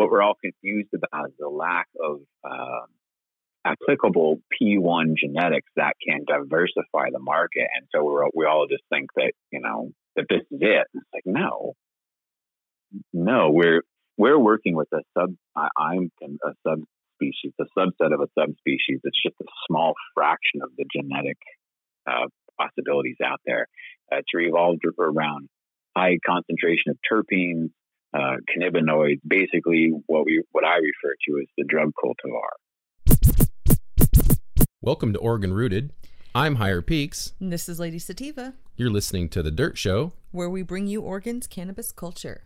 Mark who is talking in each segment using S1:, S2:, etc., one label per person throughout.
S1: what we're all confused about is the lack of um, applicable P1 genetics that can diversify the market. And so we're, we all just think that, you know, that this is it. It's like, no, no, we're, we're working with a sub, I, I'm a subspecies, a subset of a subspecies. It's just a small fraction of the genetic uh, possibilities out there. Uh, to revolve around high concentration of terpenes, uh, cannabinoids, basically what we what I refer to as the drug cultivar.
S2: Welcome to Oregon Rooted. I'm Higher Peaks.
S3: And this is Lady Sativa.
S2: You're listening to The Dirt Show,
S3: where we bring you Oregon's cannabis culture.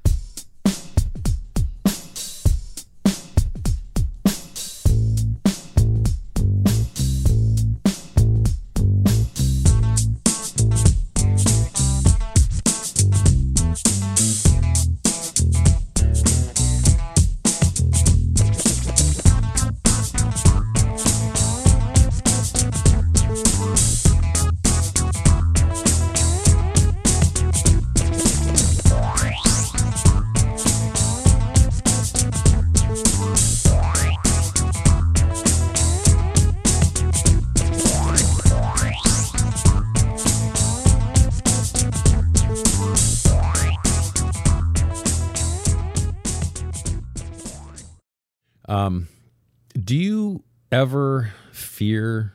S2: Ever fear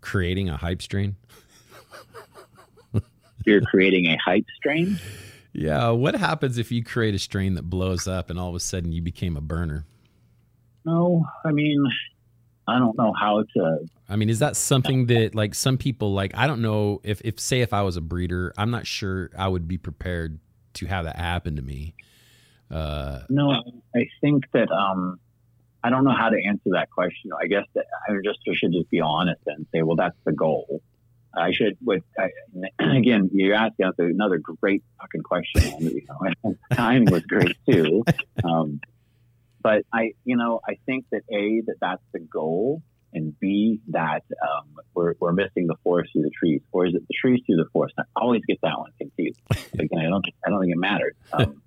S2: creating a hype strain?
S1: You're creating a hype strain?
S2: Yeah. What happens if you create a strain that blows up and all of a sudden you became a Berner?
S1: No, I mean, I don't know how to.
S2: I mean, is that something that like some people like? I don't know if if say if I was a breeder, I'm not sure I would be prepared to have that happen to me.
S1: Uh, no, I think that um, I don't know how to answer that question. I guess that I just should just be honest and say, well, that's the goal. I should. What I, again? You asked another great fucking question. You know, timing was great too. Um, but I, you know, I think that a that that's the goal, and b that um, we're we're missing the forest through the trees, or is it the trees through the forest? I always get that one confused. Again, I don't I don't think it matters. Um,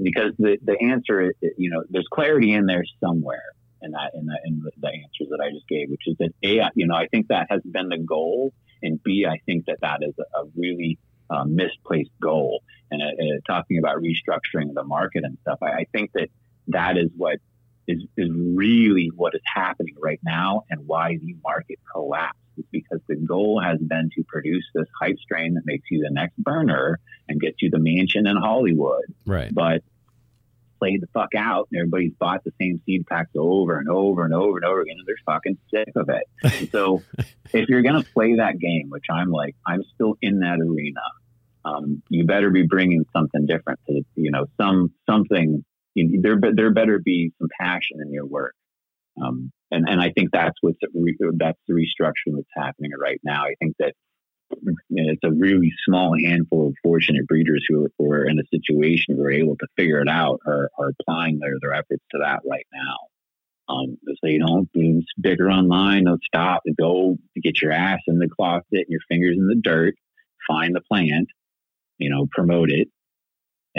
S1: because the, the answer, is, you know, there's clarity in there somewhere in that, in that, in the, answers that I just gave, which is that A, you know, I think that has been the goal. And B, I think that that is a, a really uh, misplaced goal. And uh, uh, talking about restructuring the market and stuff, I, I think that that is what is, is really what is happening right now and why the market collapsed is because the goal has been to produce this hype strain that makes you the next Berner and gets you the mansion in Hollywood.
S2: Right.
S1: But play the fuck out and everybody's bought the same seed packs over and over and over and over again and they're fucking sick of it. so if you're going to play that game, which I'm like, I'm still in that arena. Um, you better be bringing something different to, you know, some, something, you know, there, there better be some passion in your work. Um, and and I think that's what's that's the restructuring that's happening right now. I think that you know, it's a really small handful of fortunate breeders who, who are in a situation who are able to figure it out are, are applying their, their efforts to that right now. Um, so you don't be bigger online. Don't stop. Go get your ass in the closet and your fingers in the dirt. Find the plant. You know, promote it,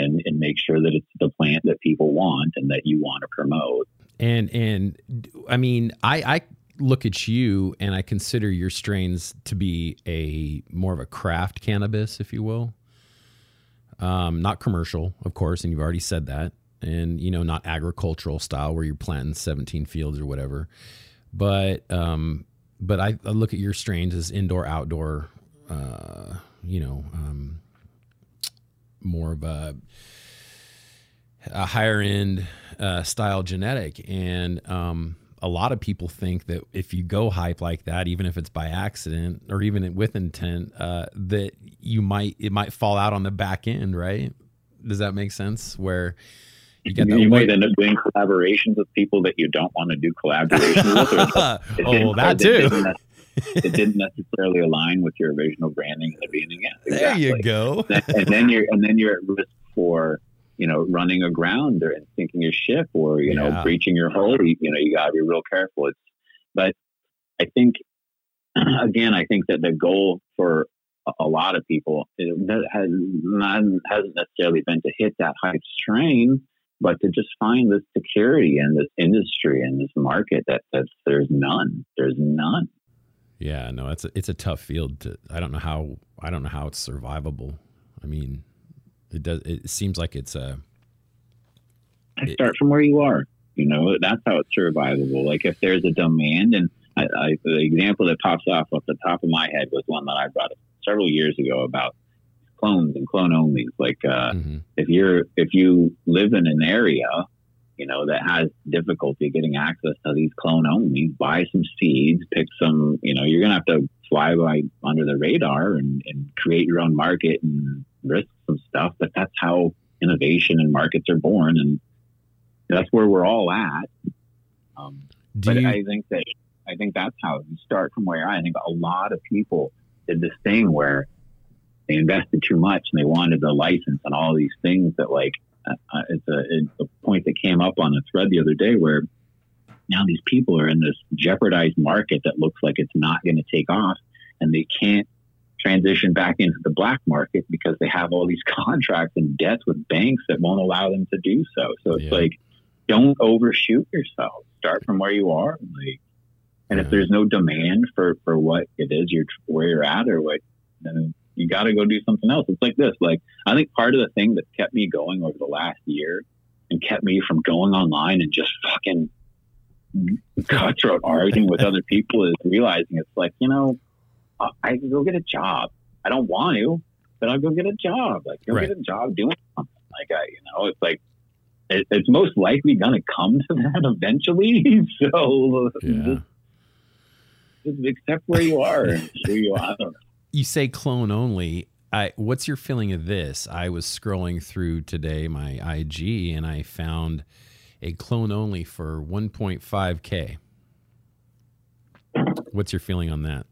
S1: and and make sure that it's the plant that people want and that you want to promote
S2: and and I mean, I I look at you and I consider your strains to be a more of a craft cannabis, if you will. Um, not commercial, of course, and you've already said that, and you know, not agricultural style where you're planting 17 fields or whatever. But um, but I, I look at your strains as indoor, outdoor. Uh, you know, um, more of a a higher end uh, style genetic, and um, a lot of people think that if you go hype like that, even if it's by accident or even with intent, uh, that you might it might fall out on the back end, right? Does that make sense? Where
S1: you get that you might end up doing collaborations with people that you don't want to do collaborations with.
S2: oh, that too.
S1: It didn't necessarily align with your original branding in the beginning.
S2: Yeah, exactly. There you go.
S1: and then you're and then you're at risk for you know, running aground or sinking your ship or, you yeah. know, breaching your hull, you, you know, you got to be real careful. It's, but I think, again, I think that the goal for a lot of people has not, hasn't necessarily been to hit that hype strain. but to just find this security in this industry and this market that, that there's none. There's none.
S2: Yeah, no, it's a, it's a tough field to. I don't know how I don't know how it's survivable. I mean, it does. It seems like it's a.
S1: I start from where you are. You know, that's how it's survivable. Like if there's a demand, and I, I, the example that pops off off the top of my head was one that I brought up several years ago about clones and clone onlys. Like uh, mm-hmm. if you're if you live in an area, you know that has difficulty getting access to these clone onlys, buy some seeds, pick some. You know, you're gonna have to fly by under the radar and, and create your own market and risk some stuff. But that's how innovation and markets are born, and that's where we're all at. Um, but you... I think that I think that's how you start from where I think a lot of people did this thing where they invested too much and they wanted the license and all these things that like uh, uh, it's, a, it's a point that came up on a thread the other day where now these people are in this jeopardized market that looks like it's not going to take off and they can't transition back into the black market because they have all these contracts and debts with banks that won't allow them to do so. So it's yeah. like, don't overshoot yourself. Start from where you are. Like, and yeah. if there's no demand for, for what it is you're where you're at or what, then you got to go do something else. It's like this. Like I think part of the thing that kept me going over the last year and kept me from going online and just fucking cutthroat arguing with other people is realizing it's like you know I can go get a job. I don't want to, but I'll go get a job. Like go right. get a job doing something. Like I, you know, it's like it, it's most likely going to come to that eventually. so yeah. just, just accept where you are and who you are. I don't know
S2: you say clone only. I, what's your feeling of this? I was scrolling through today my IG and I found a clone only for 1.5k. What's your feeling on that?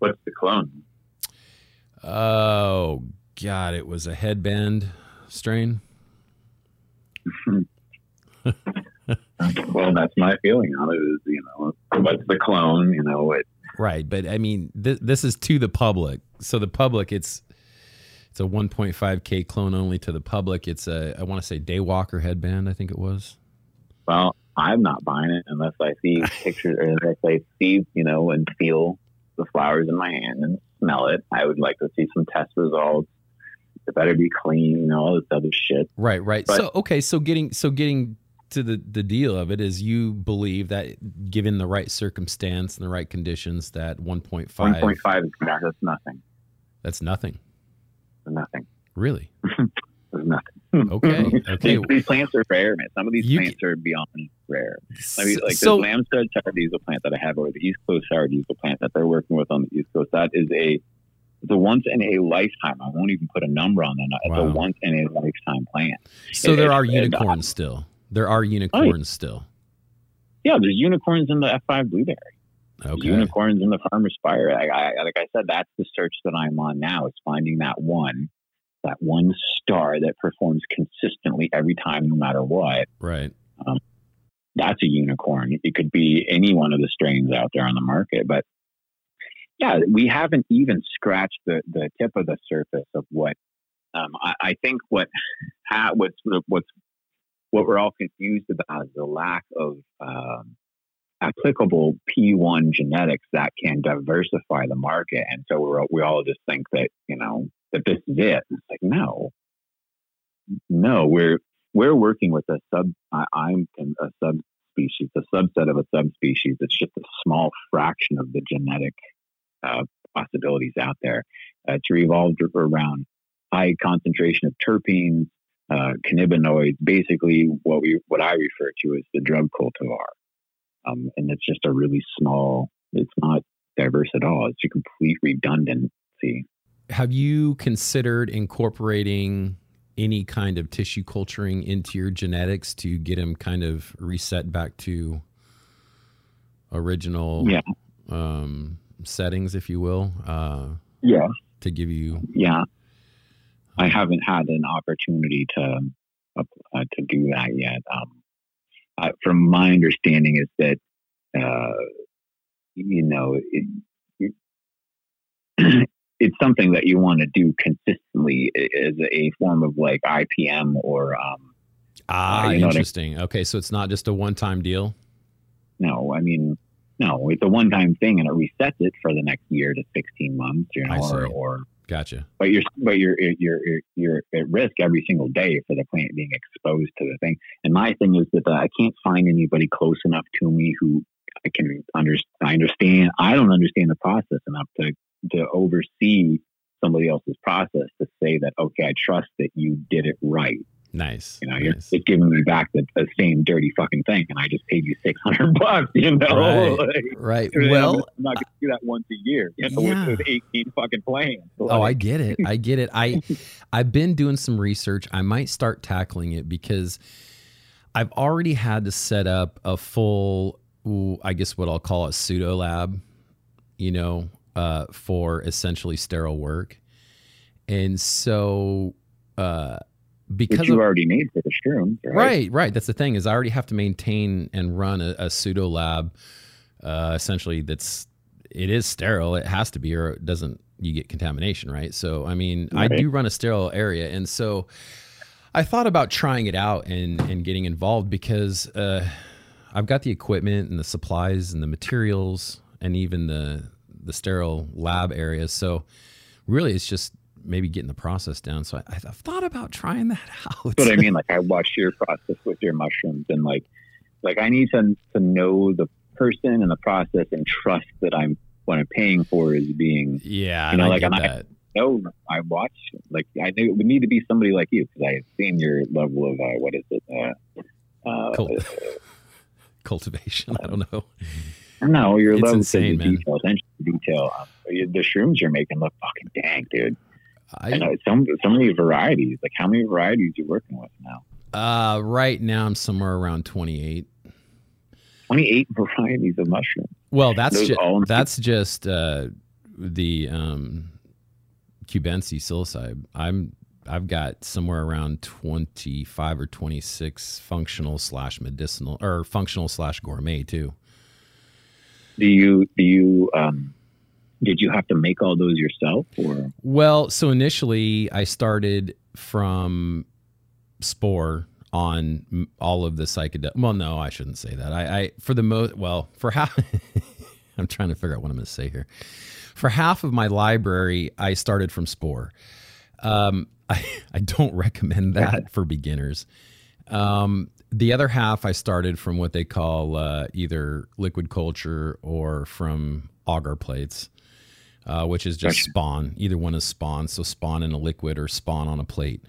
S1: What's the clone?
S2: Oh God, it was a headband strain.
S1: well, that's my feeling on it. Is you know, what's the clone? You know, it
S2: Right, but I mean, th- this is to the public. So the public, it's it's a 1.5k clone only to the public. It's a I want to say Daywalker headband. I think it was.
S1: Well, I'm not buying it unless I see pictures or unless I see you know and feel the flowers in my hand and smell it. I would like to see some test results. It better be clean, you know, all this other shit.
S2: Right, right. But, so okay, so getting so getting to the the deal of it is you believe that given the right circumstance and the right conditions that 1.5
S1: 1.5 is that's nothing
S2: that's nothing
S1: nothing
S2: really
S1: there's nothing
S2: okay okay
S1: these, plants are rare man some of these you, plants are beyond rare i mean like so, this lambstud sour diesel plant that i have over the east coast sour diesel plant that they're working with on the east coast that is a a once in a lifetime. I won't even put a number on that. It's wow. a once in a lifetime plant.
S2: So it, there are unicorns still. There are unicorns oh, still.
S1: Yeah, there's unicorns in the F5 blueberry. Okay. Unicorns in the farmer's fire. I, I, like I said, that's the search that I'm on now. Is finding that one, that one star that performs consistently every time, no matter what.
S2: Right. Um,
S1: that's a unicorn. It could be any one of the strains out there on the market, but yeah, we haven't even scratched the, the tip of the surface of what um, I, I, think what ha, what's what's what we're all confused about is the lack of um, applicable P1 genetics that can diversify the market. And so we're, we all just think that, you know, that this is it. It's like, no, no, we're, we're working with a sub, I, I'm a subspecies, a subset of a subspecies. It's just a small fraction of the genetic uh, possibilities out there. Uh, to revolve around high concentration of terpenes, uh, cannabinoids, basically what we what I refer to as the drug cultivar. Um, and it's just a really small. It's not diverse at all. It's a complete redundancy.
S2: Have you considered incorporating any kind of tissue culturing into your genetics to get them kind of reset back to original
S1: yeah.
S2: um, settings, if you will? Uh,
S1: yeah.
S2: To give you
S1: yeah I haven't had an opportunity to uh, to do that yet. Um, uh, from my understanding, is that uh, you know it, it, it's something that you want to do consistently as a form of like IPM or um,
S2: ah uh, interesting. I mean? Okay, so it's not just a one time deal.
S1: No, I mean no, it's a one time thing and it resets it for the next year to sixteen months, you know, or, or
S2: Gotcha.
S1: But you're but you're you're you're at risk every single day for the plant being exposed to the thing. And my thing is that uh, I can't find anybody close enough to me who I can understand. I understand. I don't understand the process enough to to oversee somebody else's process to say that okay, I trust that you did it right.
S2: Nice.
S1: You know,
S2: nice.
S1: you're just giving me back the, the, same dirty fucking thing, and I just paid you six hundred bucks. You know,
S2: right? like, right. Well,
S1: I'm, not going to do that once a year. You know, yeah. with, with eighteen fucking plans.
S2: Like, oh, I get it. I get it. I I've been doing some research. I might start tackling it because I've already had to set up a full, ooh, I guess what I'll call a pseudo lab. You know, uh, for essentially sterile work, and so. Uh, because
S1: Which you of, already need for the shrooms, right?
S2: right? Right, That's the thing is I already have to maintain and run a, a pseudo lab, uh, essentially that's it is sterile. It has to be, or it doesn't you get contamination, right? So I mean, right. I do run a sterile area, and so I thought about trying it out and and getting involved because uh, I've got the equipment and the supplies and the materials and even the the sterile lab area. So really, it's just maybe getting the process down. So I, have thought about trying that out.
S1: But I mean, like I watched your process with your mushrooms, and like, like I need to to know the person and the process and trust that I'm what I'm paying for is being.
S2: Yeah, you know, like I
S1: know I watch like I think it would need to be somebody like you because I've seen your level of uh, what is it. Uh, uh, Cult-
S2: cultivation. I don't know.
S1: No, your level insane, to detail, attention to detail. Um, the shrooms you're making look fucking dang, dude. I know some so many varieties. Like how many varieties you working with now?
S2: Uh, right now I'm somewhere around 28.
S1: 28 varieties of mushrooms.
S2: Well, that's just that's just uh, the um, Cubensi psilocybe. I'm I've got somewhere around 25 or 26 functional slash medicinal or functional slash gourmet too.
S1: Do you do you um, did you have to make all those yourself or?
S2: Well so initially i started from spore on all of the psychedelic well no i shouldn't say that. I, I for the most well for half i'm trying to figure out what i'm going to say here. For half of my library i started from spore. Um, I, I don't recommend that for beginners. Um, the other half I started from what they call uh, either liquid culture or from agar plates uh, which is just spawn. Either one is spawn, so spawn in a liquid or spawn on a plate.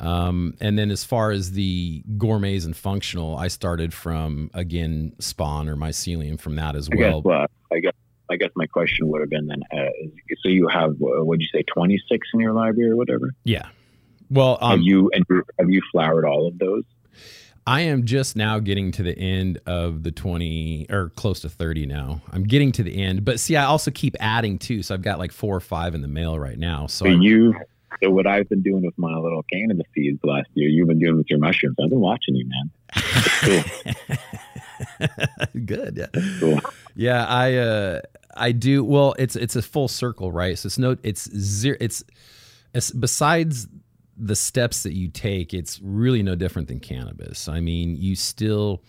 S2: Um, and then as far as the gourmets and functional, I started from again spawn or mycelium from that as well.
S1: I guess, I guess I guess my question would have been then. Uh, so you have uh, what would you say twenty six in your library or whatever?
S2: Yeah. Well,
S1: um, have you and have you flowered all of those?
S2: I am just now getting to the end of the 20 or close to 30 now. I'm getting to the end, but see, I also keep adding too. So I've got like four or five in the mail right now. So,
S1: so you, so what I've been doing with my little cannabis seeds last year, you've been doing with your mushrooms. I've been watching you, man.
S2: Cool. Good. Yeah. Cool. Yeah. I, uh, I do. Well, it's, it's a full circle, right? So it's no, it's zero. It's, it's besides the steps that you take, it's really no different than cannabis. I mean, you still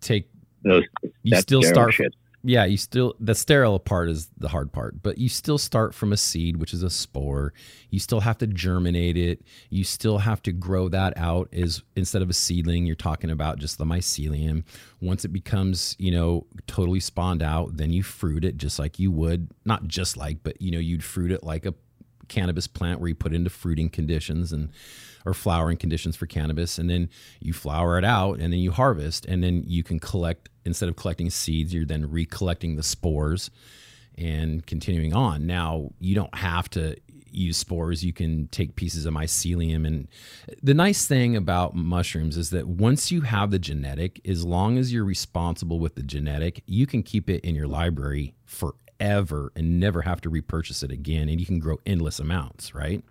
S2: take
S1: Those,
S2: you still start shit. yeah, you still the sterile part is the hard part, but you still start from a seed, which is a spore. You still have to germinate it. You still have to grow that out is instead of a seedling, you're talking about just the mycelium. Once it becomes, you know, totally spawned out, then you fruit it just like you would, not just like, but you know, you'd fruit it like a cannabis plant where you put into fruiting conditions and or flowering conditions for cannabis and then you flower it out and then you harvest and then you can collect instead of collecting seeds you're then recollecting the spores and continuing on. Now you don't have to use spores. You can take pieces of mycelium and the nice thing about mushrooms is that once you have the genetic as long as you're responsible with the genetic you can keep it in your library for ever and never have to repurchase it again. And you can grow endless amounts, right?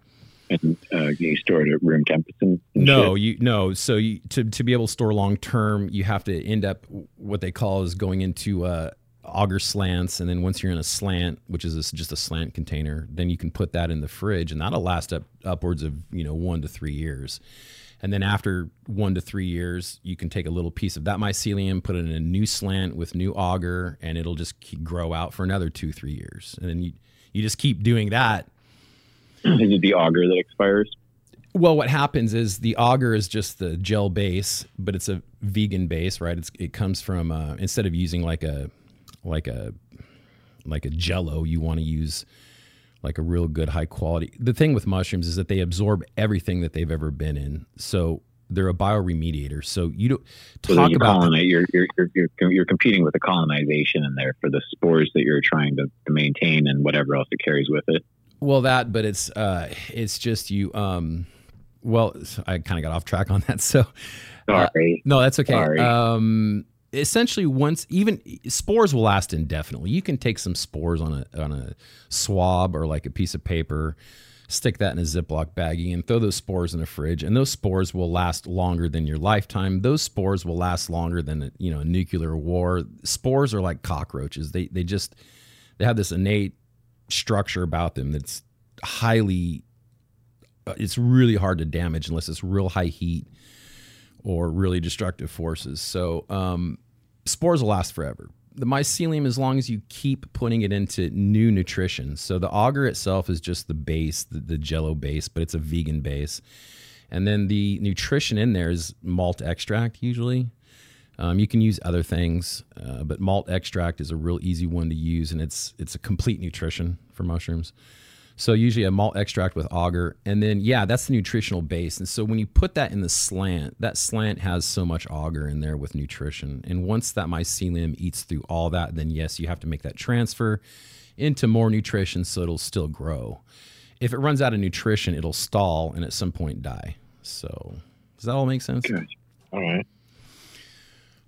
S1: And uh, you store it at room temperature?
S2: No, shit? you no. So you, to to be able to store long term, you have to end up what they call is going into uh, agar slants, and then once you're in a slant, which is a, just a slant container, then you can put that in the fridge, and that'll last up upwards of you know one to three years. And then after one to three years, you can take a little piece of that mycelium, put it in a new slant with new agar, and it'll just grow out for another two, three years. And then you, you just keep doing that.
S1: Is it the agar that expires?
S2: Well, what happens is the agar is just the gel base, but it's a vegan base, right? It's, it comes from uh, instead of using like a like a like a jello, you want to use like a real good high quality. The thing with mushrooms is that they absorb everything that they've ever been in. So they're a bioremediator. So you don't talk
S1: so you're
S2: about
S1: coloni- you're, you're, you're, you're, competing with the colonization in there for the spores that you're trying to, to maintain and whatever else it carries with it.
S2: well that, but it's uh it's just you um well I kind of got off track on that. So
S1: Sorry.
S2: no, that's okay.
S1: Sorry.
S2: Um essentially once even spores will last indefinitely. You can take some spores on a on a swab or like a piece of paper, stick that in a Ziploc baggie and throw those spores in the fridge and those spores will last longer than your lifetime. Those spores will last longer than you know a nuclear war. Spores are like cockroaches. They they just they have this innate structure about them that's highly it's really hard to damage unless it's real high heat or really destructive forces. So um, spores will last forever. The mycelium, as long as you keep putting it into new nutrition. So the agar itself is just the base, the, the jello base, but it's a vegan base. And then the nutrition in there is malt extract usually. Um, you can use other things, uh, but malt extract is a real easy one to use, and it's it's a complete nutrition for mushrooms. So usually a malt extract with agar, and then yeah, that's the nutritional base. And so when you put that in the slant, that slant has so much agar in there with nutrition. And once that mycelium eats through all that, then yes, you have to make that transfer into more nutrition so it'll still grow. If it runs out of nutrition, it'll stall and at some point die. So does that all make sense?
S1: All right.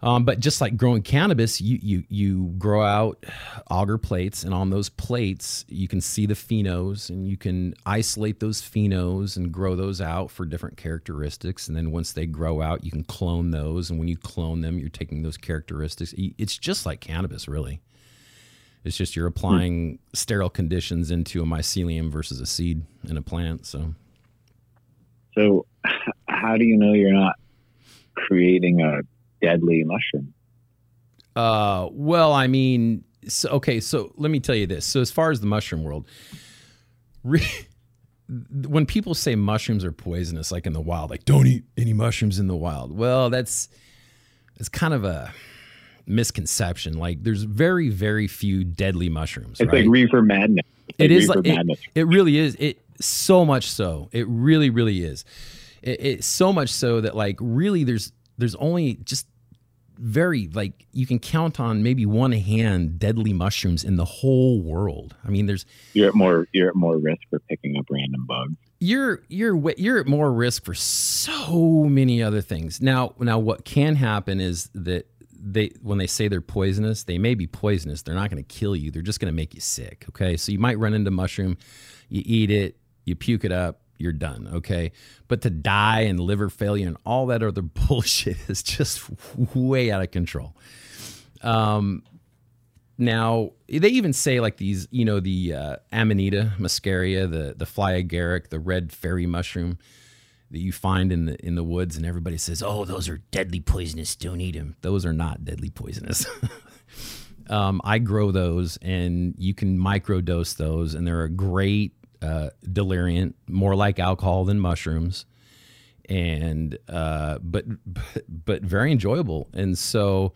S2: Um, but just like growing cannabis, you, you you grow out agar plates, and on those plates you can see the phenos, and you can isolate those phenos and grow those out for different characteristics. And then once they grow out, you can clone those, and when you clone them, you're taking those characteristics. It's just like cannabis, really. It's just you're applying sterile conditions into a mycelium versus a seed in a plant. So
S1: So, how do you know you're not creating a deadly mushroom?
S2: Uh, well, I mean, so, okay, so let me tell you this. So, as far as the mushroom world, re- when people say mushrooms are poisonous, like in the wild, like don't eat any mushrooms in the wild. Well, that's it's kind of a misconception. Like, there's very, very few deadly mushrooms.
S1: It's
S2: right?
S1: like reefer madness. It's
S2: It is
S1: reefer
S2: like it,
S1: madness.
S2: it really is. It so much so. It really, really is. It, it's so much so that like really there's there's only just very like you can count on maybe one hand deadly mushrooms in the whole world. I mean, there's
S1: You're at more you're at more risk for picking up random bugs.
S2: you're you're you're at more risk for so many other things. Now, now what can happen is that they when they say they're poisonous, they may be poisonous. They're not going to kill you. They're just going to make you sick. Okay, so you might run into mushroom, you eat it, you puke it up, you're done. Okay, but to die and liver failure and all that other bullshit is just way out of control. Um, now they even say like these, you know, the uh, Amanita muscaria, the the fly agaric, the red fairy mushroom that you find in the in the woods, and everybody says, "Oh, those are deadly poisonous. Don't eat them." Those are not deadly poisonous. um, I grow those, and you can microdose those, and they're a great uh, deliriant, more like alcohol than mushrooms, and uh, but, but but very enjoyable. And so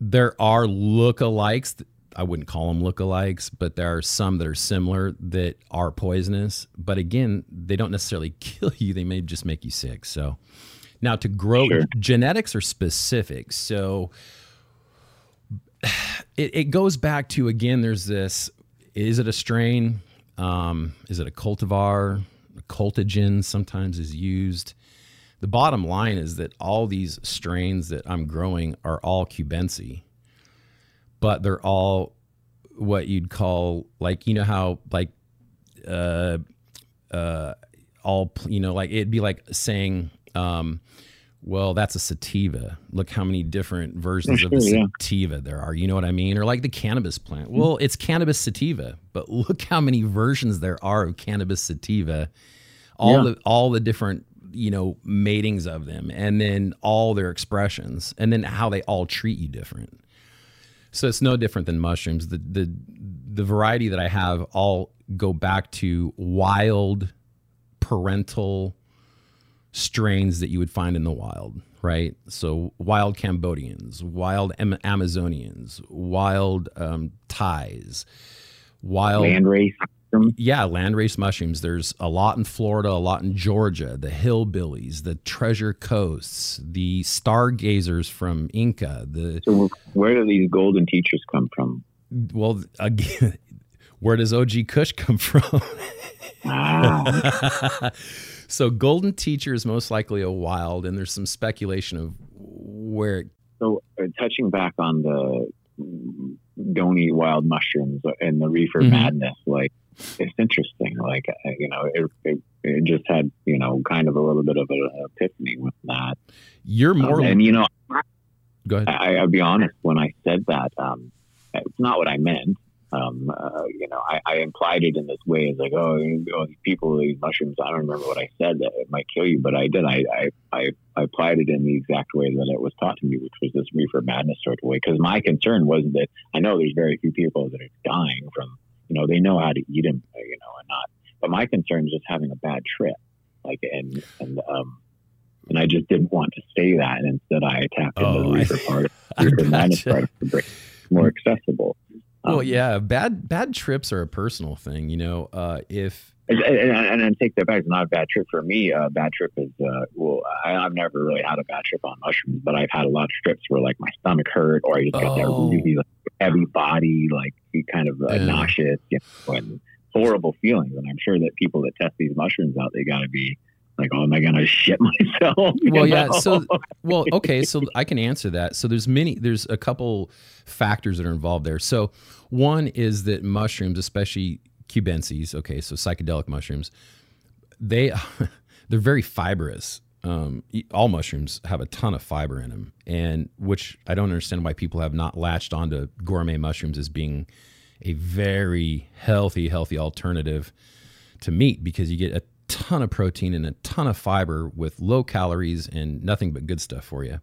S2: there are lookalikes. I wouldn't call them lookalikes, but there are some that are similar that are poisonous. But again, they don't necessarily kill you; they may just make you sick. So now to grow,
S1: Sure.
S2: genetics are specific. So it, it goes back to again. There's this: is it a strain? Um, is it a cultivar? A cultigen sometimes is used. The bottom line is that all these strains that I'm growing are all cubensi, but they're all what you'd call like you know how like uh uh all you know like it'd be like saying um Well, that's a sativa. Look how many different versions
S1: Oh,
S2: of the
S1: sure, yeah.
S2: sativa there are. You know what I mean? Or like the cannabis plant. Well, mm-hmm. it's cannabis sativa, but look how many versions there are of cannabis sativa. All
S1: Yeah.
S2: the all the different you know matings of them, and then all their expressions, and then how they all treat you different. So it's no different than mushrooms. The the the variety that I have all go back to wild parental strains that you would find in the wild, right? So wild Cambodians, wild Am- Amazonians, wild um, Thais, wild
S1: Land race.
S2: yeah, landrace mushrooms. There's a lot in Florida, a lot in Georgia, the hillbillies, the treasure coasts, the stargazers from Inca, the
S1: So where do these golden teachers come from?
S2: well again, where does OG Kush come from?
S1: Ah,
S2: so golden teacher is most likely a wild, and there's some speculation of where. It,
S1: so uh, touching back on the don't eat wild mushrooms and the reefer
S2: Mhm.
S1: madness, like it's interesting. Like uh, you know, it, it, it just had you know kind of a little bit of an epiphany with that.
S2: you're more.
S1: Um, and you know,
S2: go ahead.
S1: I, I'll be honest. When I said that, um, it's not what I meant. Um, uh, you know, I, I implied it in this way as like, oh, these people eat mushrooms. I don't remember what I said that it might kill you, but I did. I, I, I, I applied it in the exact way that it was taught to me, which was this reefer madness sort of way. Because my concern was that I know there's very few people that are dying from, you know, they know how to eat them, you know, and not. But my concern is just having a bad trip, like, and and um, and I just didn't want to say that, and instead I attacked into
S2: Oh,
S1: the
S2: I-
S1: reefer part, reefer madness part the brain, more accessible.
S2: Well,
S1: Um,
S2: yeah, bad bad trips are a personal thing. You know, uh, if
S1: And, and, and take that back. It's not a bad trip for me. A bad trip is, uh, well, I, I've never really had a bad trip on mushrooms, but I've had a lot of trips where like my stomach hurt or I just got that
S2: Oh.
S1: really like, heavy body, like kind of uh,
S2: Yeah.
S1: nauseous you know, and horrible feelings. And I'm sure that people that test these mushrooms out, they got to be like, oh, am I going to shit myself? You
S2: Well, yeah,
S1: know?
S2: so- well, okay, so I can answer that. So there's many, there's a couple factors that are involved there. So one is that mushrooms, especially cubensis, okay, so psychedelic mushrooms, they they're very fibrous. Um, all mushrooms have a ton of fiber in them, and which I don't understand why people have not latched onto gourmet mushrooms as being a very healthy, healthy alternative to meat because you get a ton of protein and a ton of fiber with low calories and nothing but good stuff for you.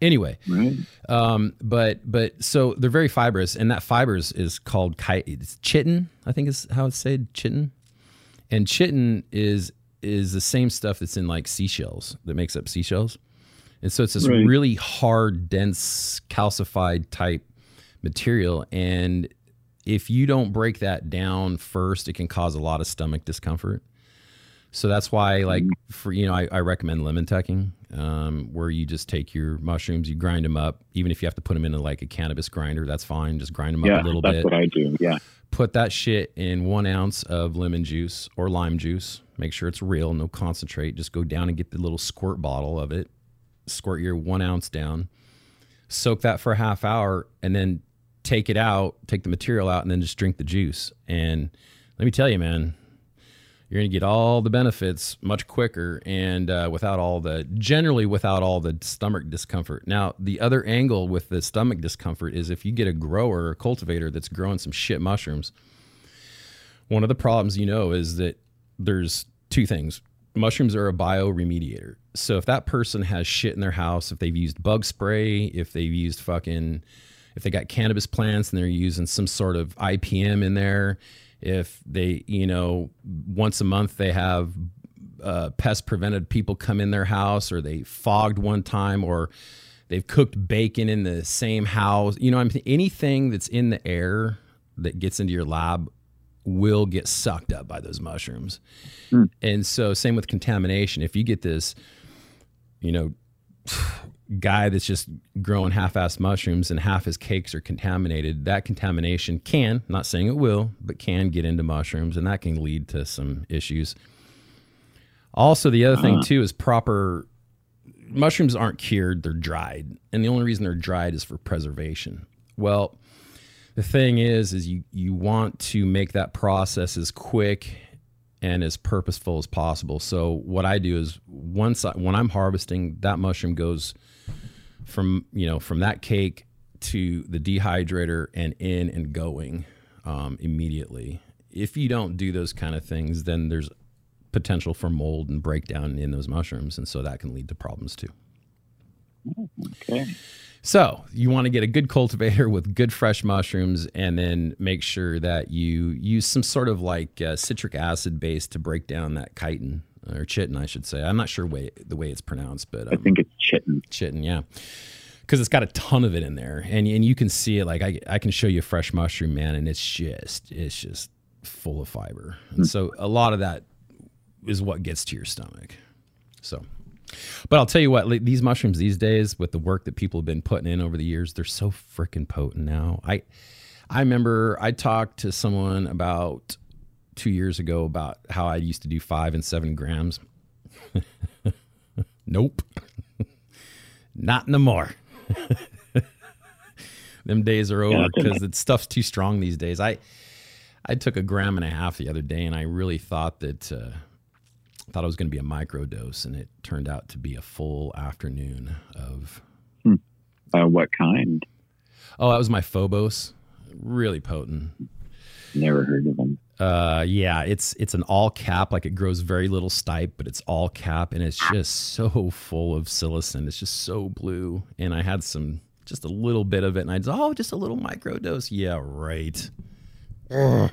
S2: Anyway,
S1: Right.
S2: um, but but so they're very fibrous, and that fibers is called chitin. I think is how it's said, chitin. And chitin is is the same stuff that's in like seashells that makes up seashells, and so it's this
S1: Right.
S2: really hard, dense, calcified type material. And if you don't break that down first, it can cause a lot of stomach discomfort. So that's why, like, for you know, I, I recommend lemon tekking, um, where you just take your mushrooms, you grind them up. Even if you have to put them into like a cannabis grinder, that's fine. Just grind them
S1: Yeah,
S2: up a little
S1: that's
S2: bit.
S1: That's what I do. Yeah.
S2: Put that shit in one ounce of lemon juice or lime juice. Make sure it's real, no concentrate. Just go down and get the little squirt bottle of it. Squirt your one ounce down. Soak that for a half hour, and then take it out. Take the material out, and then just drink the juice. And let me tell you, man, you're going to get all the benefits much quicker and uh, without all the generally without all the stomach discomfort. Now the other angle with the stomach discomfort is if you get a grower or cultivator that's growing some shit mushrooms one of the problems you know is that there's two things. Mushrooms are a bioremediator. So if that person has shit in their house if they've used bug spray if they've used fucking if they got cannabis plants and they're using some sort of IPM in there, if they, you know, once a month they have uh, pest prevented people come in their house or they fogged one time or they've cooked bacon in the same house, you know, I'm anything that's in the air that gets into your lab will get sucked up by those mushrooms. And so same with contamination. If you get this, you know, guy that's just growing half-ass mushrooms and half his cakes are contaminated that contamination can not saying it will but can get into mushrooms and that can lead to some issues. Also the other thing uh-huh. too is proper mushrooms aren't cured they're dried and the only reason they're dried is for preservation. Well the thing is is you you want to make that process as quick and as purposeful as possible. So what I do is once I, when I'm harvesting, that mushroom goes from you know from that cake to the dehydrator and in and going um, immediately. If you don't do those kind of things, then there's potential for mold and breakdown in those mushrooms, and so that can lead to problems too.
S1: Okay.
S2: So you want to get a good cultivator with good fresh mushrooms, and then make sure that you use some sort of like uh, citric acid base to break down that chitin or chitin, I should say. I'm not sure way, the way it's pronounced, but
S1: I think um, it's chitin.
S2: chitin, yeah, because it's got a ton of it in there, and and you can see it. Like I I can show you a fresh mushroom, man, and it's just it's just full of fiber, and hmm. so a lot of that is what gets to your stomach. So. But I'll tell you what, like, these mushrooms these days, with the work that people have been putting in over the years, they're so freaking potent now. I, I remember I talked to someone about two years ago about how I used to do five and seven grams. nope, not no more. Them days are over
S1: Yeah,
S2: because the stuff's too strong these days. I, I took a gram and a half the other day, and I really thought that. Uh, thought it was going to be a micro dose, and it turned out to be a full afternoon of.
S1: Uh, what kind?
S2: Oh, that was my Phobos. Really potent.
S1: Never heard of them.
S2: Uh, yeah, it's it's an all cap. Like it grows very little stipe, but it's all cap, and it's just so full of psilocin. It's just so blue. And I had some, just a little bit of it, and I just oh, just a little micro dose. Yeah, right. Ugh.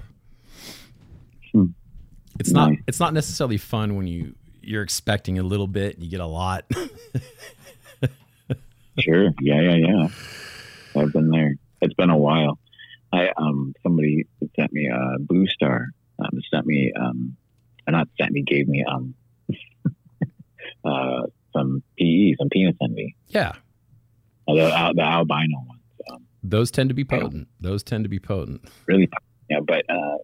S1: Hmm.
S2: It's not it's not necessarily fun when you you're expecting a little bit and you get a lot.
S1: Sure. Yeah, yeah, yeah. I've been there. It's been a while. I um somebody sent me a blue star. Um, sent me um, not sent me, gave me um uh some PE, some penis envy.
S2: yeah,
S1: Uh, the, uh, the albino ones. Um,
S2: those tend to be potent. Those tend to be potent.
S1: really, yeah, but uh,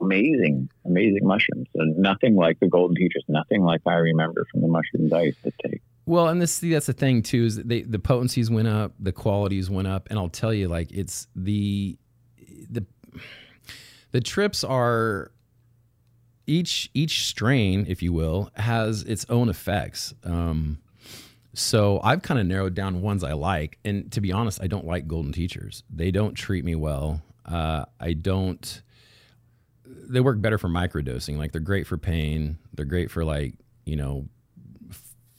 S1: amazing, amazing mushrooms. And nothing like the golden teachers. Nothing like I remember from the mushrooms I used to take.
S2: Well, and this see, that's the thing too is that they the potencies went up, the qualities went up, and I'll tell you, like it's the the trips are each each strain, if you will, has its own effects. Um, so I've kind of narrowed down ones I like, and to be honest, I don't like golden teachers. They don't treat me well. Uh, I don't. They work better for microdosing. Like they're great for pain. They're great for like you know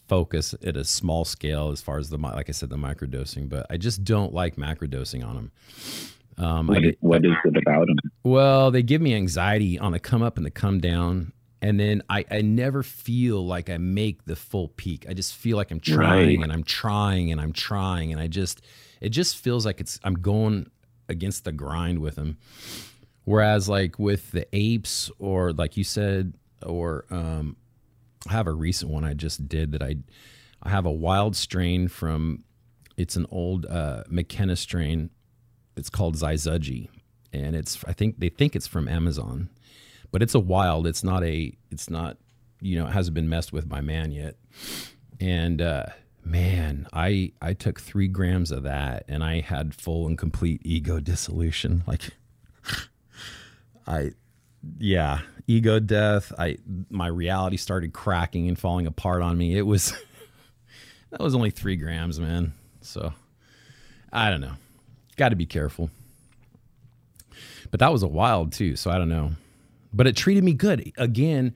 S2: focus at a small scale as far as the like I said the microdosing, but I just don't like macrodosing on them. Um,
S1: What is,
S2: get-
S1: what is it about them?
S2: well, they give me anxiety on the come up and the come down. And then I, I never feel like I make the full peak. I just feel like I'm trying
S1: Right.
S2: and I'm trying and I'm trying. And I just, it just feels like it's, I'm going against the grind with them. Whereas like with the apes or like you said, or um, I have a recent one I just did that I, I have a wild strain from, it's an old uh, McKenna strain. It's called Zyzuji and it's I think they think it's from Amazon, but it's a wild. It's not a. It's not. You know, it hasn't been messed with by man yet. And uh, man, I I took three grams of that, and I had full and complete ego dissolution. Like, I, yeah, ego death. I my reality started cracking and falling apart on me. It was that was only three grams, man. So I don't know. Got to be careful. But that was a wild too so i don't know. But it treated me good. Again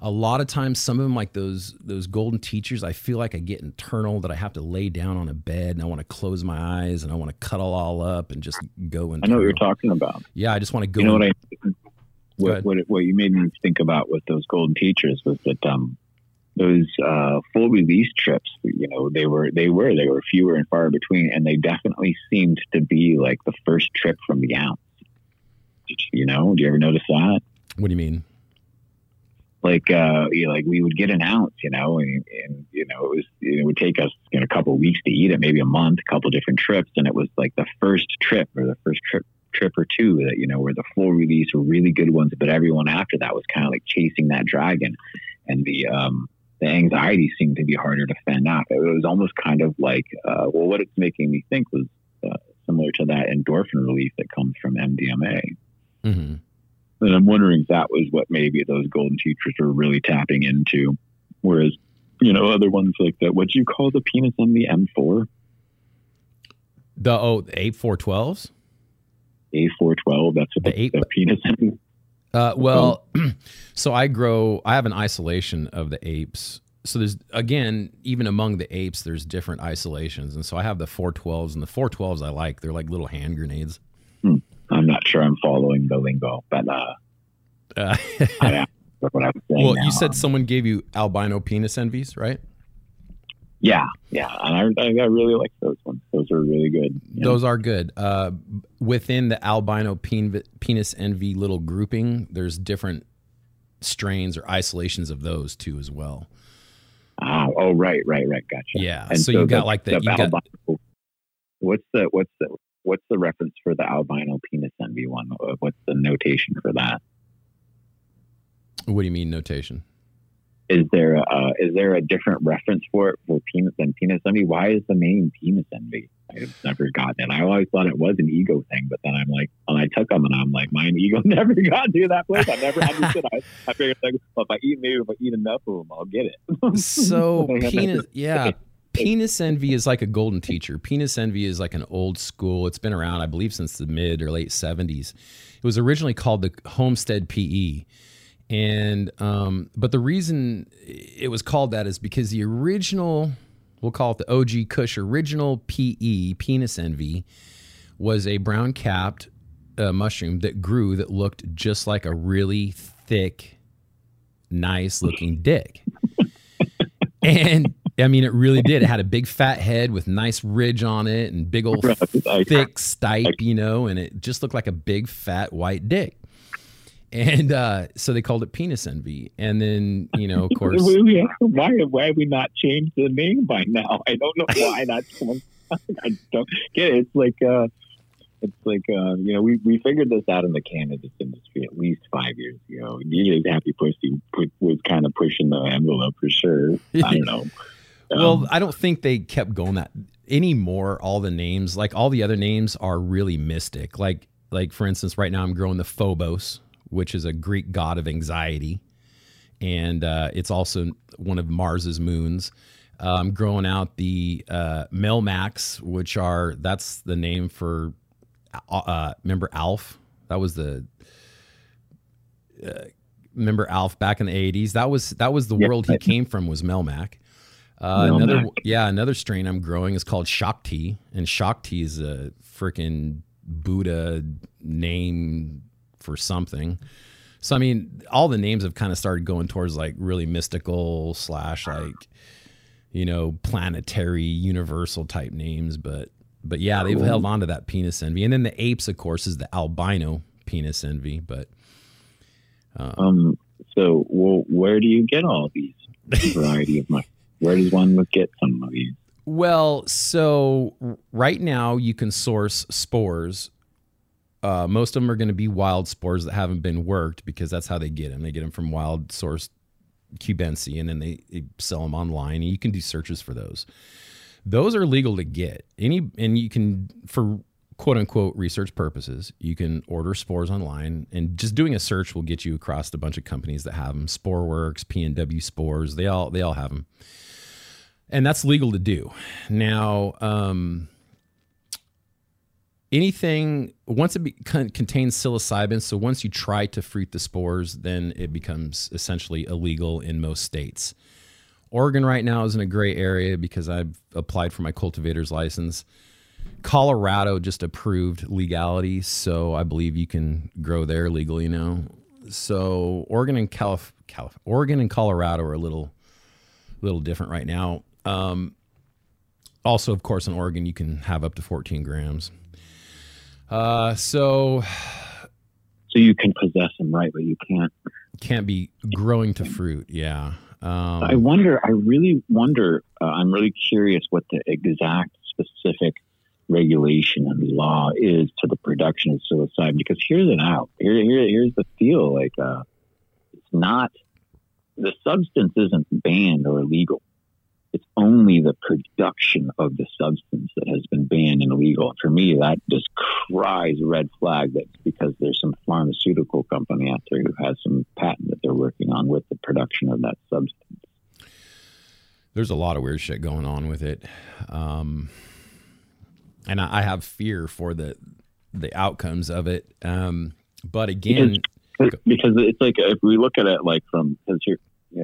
S2: a lot of times some of them like those those golden teachers i feel like i get internal that i have to lay down on a bed and i want to close my eyes and i want to cuddle all up and just go and
S1: I know what you're talking about.
S2: yeah i just want to go
S1: You know what I what, what what you made me think about with those golden teachers was that um those uh, full release trips, you know, they were they were they were fewer and far between, and they definitely seemed to be like the first trip from the ounce. You know, do you ever notice that?
S2: what do you mean
S1: Like, uh, you know, like we would get an ounce, you know, and, and you know, it was it would take us you know, a couple of weeks to eat it, maybe a month, a couple different trips, and it was like the first trip or the first trip trip or two that you know were the full release were really good ones, but everyone after that was kind of like chasing that dragon, and the um the anxiety seemed to be harder to fend off. It was almost kind of like, uh, well, what it's making me think was uh, similar to that endorphin relief that comes from MDMA.
S2: hmm
S1: And I'm wondering if that was what maybe those golden teachers were really tapping into. Whereas, you know, other ones like that, what do you call the penis on the M4?
S2: The oh, A412s?
S1: A412, that's what the, the, eight, the penis.
S2: Uh, well, so I grow, I have an isolation of the apes. So there's, again, even among the apes, there's different isolations. And so I have the 412s, and the 412s I like. They're like little hand grenades.
S1: Hmm. I'm not sure I'm following the lingo, but uh, uh
S2: I, what I was saying. Well, now, you said um, someone gave you albino penis envies, right?
S1: Yeah, yeah, and I, I really like those ones. Those are really good.
S2: Those are good. Uh, within the albino pen, penis envy little grouping, there's different strains or isolations of those too as well.
S1: Ah, oh, right, right, right. Gotcha.
S2: Yeah. So, so, you got like the, the got,
S1: what's the what's the what's the reference for the albino penis envy one? What's the notation for that?
S2: What do you mean notation?
S1: Is there a, uh, is there a different reference for it for penis than penis envy? Why is the name penis envy? I've never gotten it. I always thought it was an ego thing, but then I'm like, when I took them and I'm like, my ego never got to that place. I never understood. I, I figured, like, well, if I eat maybe if I eat enough of them, I'll get it.
S2: so penis, yeah, penis envy is like a golden teacher. Penis envy is like an old school. It's been around, I believe, since the mid or late '70s. It was originally called the Homestead PE and um, but the reason it was called that is because the original, we'll call it the OG Kush original PE penis envy, was a brown capped uh, mushroom that grew that looked just like a really thick, nice looking dick. and I mean, it really did. It had a big fat head with nice ridge on it and big old thick stipe, you know, and it just looked like a big fat white dick and uh, so they called it penis envy. And then you know, of course,
S1: why why have we not changed the name by now? I don't know why that's. I don't get it. It's like uh, it's like uh, you know, we we figured this out in the cannabis industry at least five years ago. DJ's Happy Pussy put, was kind of pushing the envelope for sure. I don't know.
S2: Um, well, I don't think they kept going that anymore. All the names, like all the other names, are really mystic. Like like for instance, right now I'm growing the Phobos, which is a Greek god of anxiety, and uh, it's also one of Mars's moons. Um, growing out the uh, Melmacs, which are that's the name for uh, uh remember Alf. That was the uh, remember Alf back in the eighties. That was that was the yep. world he came from was Melmac. Uh, another yeah, another strain I'm growing is called Shakti, and Shakti is a freaking Buddha name for something. So I mean, all the names have kind of started going towards like really mystical slash like you know planetary universal type names, but but yeah, they've held on to that penis envy, and then the apes, of course, is the albino penis envy. But
S1: um, um so well, where do you get all these variety of mushrooms? Where does one get some of these?
S2: Well, so right now you can source spores uh, most of them are going to be wild spores that haven't been worked because that's how they get them. They get them from wild source cubensi, and then they, they sell them online. And you can do searches for those. Those are legal to get. Any and you can for quote unquote research purposes, you can order spores online, and just doing a search will get you across a bunch of companies that have them. Sporeworks, PNW Spores, they all they all have them, and that's legal to do. Now. Um, anything once it be, contains psilocybin so once you try to fruit the spores then it becomes essentially illegal in most states. Oregon right now is in a gray area because i've applied for my cultivator's license. Colorado just approved legality so i believe you can grow there legally now. So oregon and Calif- Calif- oregon and colorado are a little little different right now. Um, also of course in oregon you can have up to 14 grams uh, so,
S1: so you can possess them, right? But you can't
S2: can't be growing to fruit. Yeah.
S1: Um, I wonder. I really wonder. Uh, I'm really curious what the exact specific regulation and law is to the production of psilocybin. Because here's an out. Here, here, here's the deal. Like, uh, it's not the substance isn't banned or illegal It's only the production of the substance that has been banned and illegal. For me, that just cries red flag. That's because there's some pharmaceutical company out there who has some patent that they're working on with the production of that substance.
S2: There's a lot of weird shit going on with it, um, and I, I, have fear for the the outcomes of it. Um, but again,
S1: because, because, it's like if we look at it like from because you're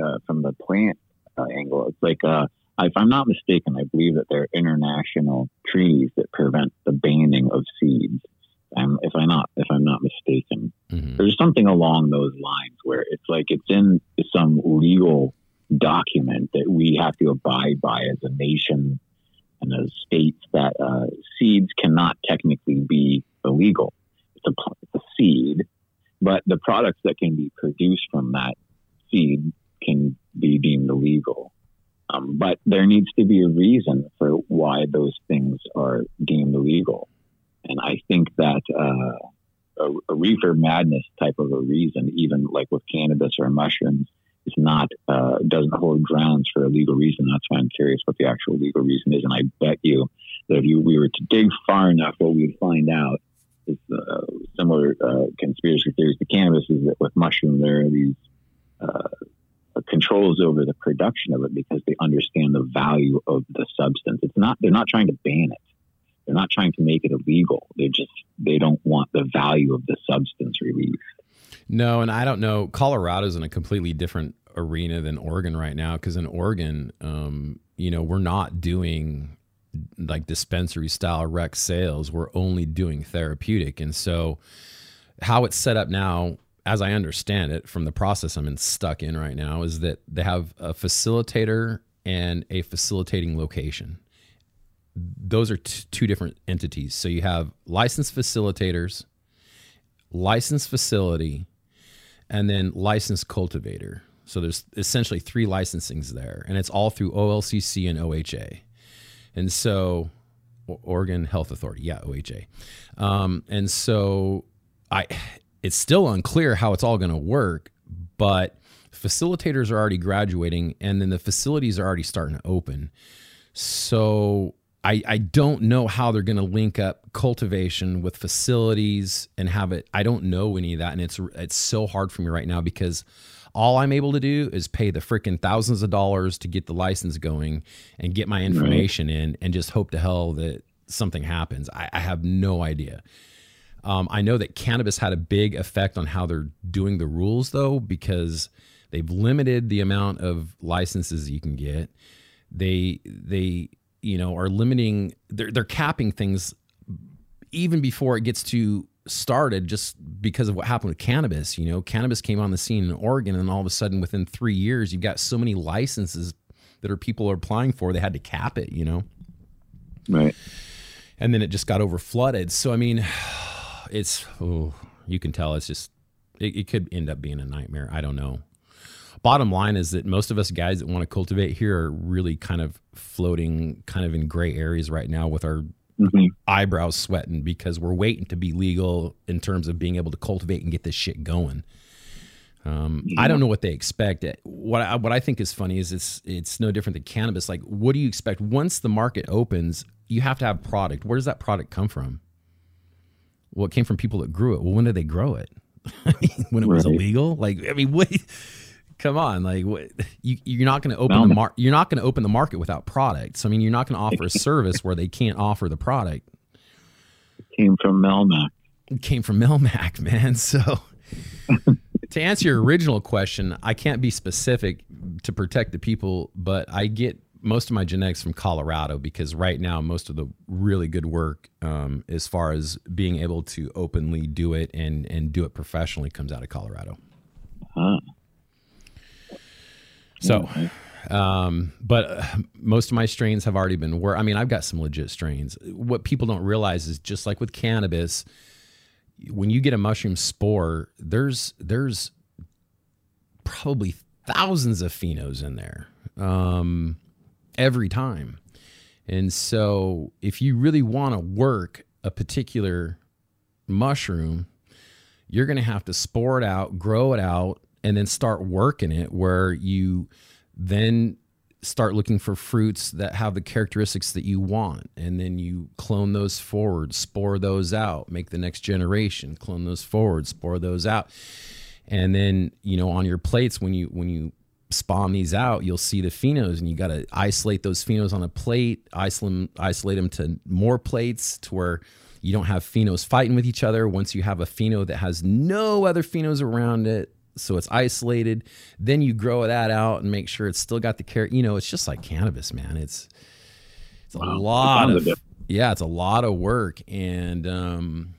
S1: uh, from the plant uh, angle. It's like, uh, if I'm not mistaken, I believe that there are international treaties that prevent the banning of seeds. Um, if I'm not, if I'm not mistaken, mm-hmm. there's something along those lines where it's like it's in some legal document that we have to abide by as a nation and as states that uh, seeds cannot technically be illegal. It's a, it's a seed, but the products that can be produced from that seed can be deemed illegal. Um, but there needs to be a reason for why those things are deemed illegal. And I think that uh, a, a, reefer madness type of a reason, even like with cannabis or mushrooms, is not uh, doesn't hold grounds for a legal reason. That's why I'm curious what the actual legal reason is. And I bet you that if you, we were to dig far enough, what we'd find out is uh, similar uh, conspiracy theories to cannabis is that with mushroom there are these uh, controls over the production of it because they understand the value of the substance. It's not they're not trying to ban it. They're not trying to make it illegal. They just they don't want the value of the substance released.
S2: No, and I don't know. Colorado's in a completely different arena than Oregon right now because in Oregon, um, you know, we're not doing like dispensary style rec sales. We're only doing therapeutic, and so how it's set up now as I understand it from the process I'm in, stuck in right now, is that they have a facilitator and a facilitating location. Those are t- two different entities. So you have licensed facilitators, licensed facility, and then licensed cultivator. So there's essentially three licensings there, and it's all through OLCC and OHA. And so, Oregon Health Authority, yeah, OHA. Um, and so I it's still unclear how it's all going to work, but facilitators are already graduating and then the facilities are already starting to open. So I, I don't know how they're going to link up cultivation with facilities and have it. I don't know any of that. And it's, it's so hard for me right now because all I'm able to do is pay the freaking thousands of dollars to get the license going and get my information right. in and just hope to hell that something happens. I, I have no idea. Um, I know that cannabis had a big effect on how they're doing the rules, though, because they've limited the amount of licenses you can get. They they you know are limiting. They're they're capping things even before it gets to started just because of what happened with cannabis. You know, cannabis came on the scene in Oregon, and all of a sudden, within three years, you've got so many licenses that are people are applying for. They had to cap it. You know,
S1: right.
S2: And then it just got over flooded. So I mean it's oh, you can tell it's just it, it could end up being a nightmare. I don't know. Bottom line is that most of us guys that want to cultivate here are really kind of floating kind of in gray areas right now with our mm-hmm. eyebrows sweating because we're waiting to be legal in terms of being able to cultivate and get this shit going. Um, yeah. I don't know what they expect. What I, what I think is funny is it's it's no different than cannabis. Like, what do you expect once the market opens? You have to have product. Where does that product come from? Well, it came from people that grew it. Well, when did they grow it? when it was illegal? Like, I mean, what? Come on, like what, you, you're not going to open the mar- you're not going to open the market without product. So I mean, you're not going to offer a service where they can't offer the product.
S1: It came from Melmac.
S2: It came from Melmac, man. So to answer your original question, I can't be specific to protect the people, but I get most of my genetics from Colorado because right now most of the really good work um, as far as being able to openly do it and and do it professionally comes out of Colorado. Huh. So, um, but uh, most of my strains have already been where I mean I've got some legit strains. What people don't realize is just like with cannabis, when you get a mushroom spore, there's there's probably thousands of phenos in there. Um, every time. And so, if you really want to work a particular mushroom, you're going to have to spore it out, grow it out, and then start working it where you then start looking for fruits that have the characteristics that you want and then you clone those forward spore those out make the next generation clone those forward spore those out and then you know on your plates when you when you spawn these out you'll see the phenos and you got to isolate those phenos on a plate isolate isolate them to more plates to where you don't have phenos fighting with each other once you have a pheno that has no other phenos around it so it's isolated. Then you grow that out and make sure it's still got the care. You know, it's just like cannabis, man. It's it's wow. a lot of yeah, it's a lot of work, and um,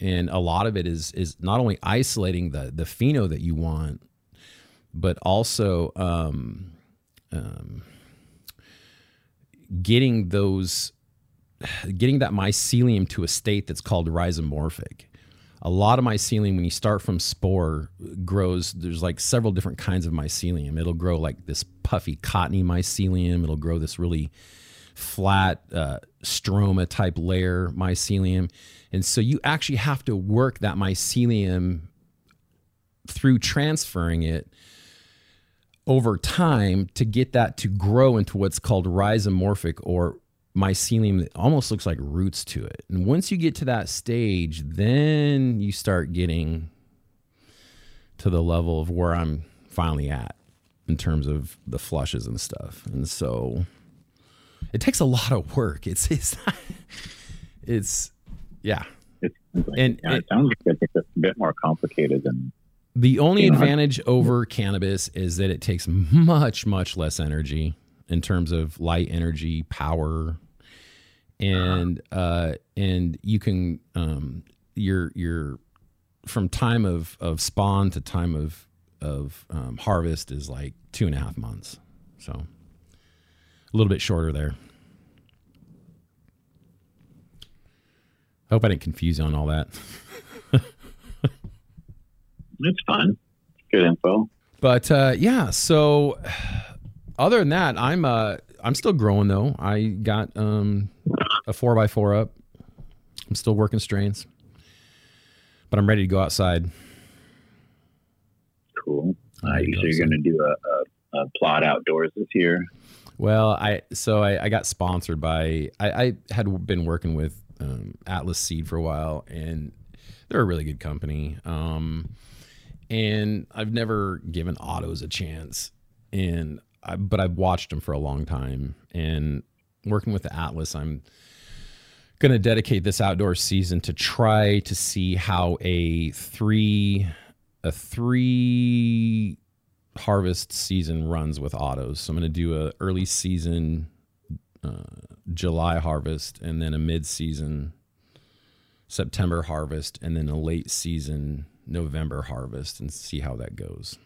S2: and a lot of it is is not only isolating the the pheno that you want, but also um, um, getting those getting that mycelium to a state that's called rhizomorphic. A lot of mycelium when you start from spore grows there's like several different kinds of mycelium. It'll grow like this puffy cottony mycelium. It'll grow this really flat uh, stroma type layer mycelium. And so you actually have to work that mycelium through transferring it over time to get that to grow into what's called rhizomorphic or mycelium that almost looks like roots to it. And once you get to that stage, then you start getting to the level of where I'm finally at in terms of the flushes and stuff. And so it takes a lot of work. It's it's it's yeah.
S1: It's, and yeah, it, it sounds like it's a bit more complicated than
S2: the only advantage over cannabis is that it takes much much less energy in terms of light energy, power, and uh, and you can um, your your from time of of spawn to time of of um, harvest is like two and a half months, so a little bit shorter there. I hope I didn't confuse you on all that.
S1: it's fun. Good info.
S2: But uh, yeah, so other than that, I'm uh I'm still growing though. I got um a four by four up. I'm still working strains, but I'm ready to go outside.
S1: Cool. Uh, so you're going to do a, a, a, plot outdoors this year.
S2: Well, I so I, I got sponsored by I, I had been working with um, Atlas Seed for a while, and they're a really good company. Um, and I've never given autos a chance, and I, but I've watched them for a long time. And working with the Atlas, I'm going to dedicate this outdoor season to try to see how a three a three harvest season runs with autos. So I'm going to do a early season uh, July harvest, and then a mid season September harvest, and then a late season November harvest, and see how that goes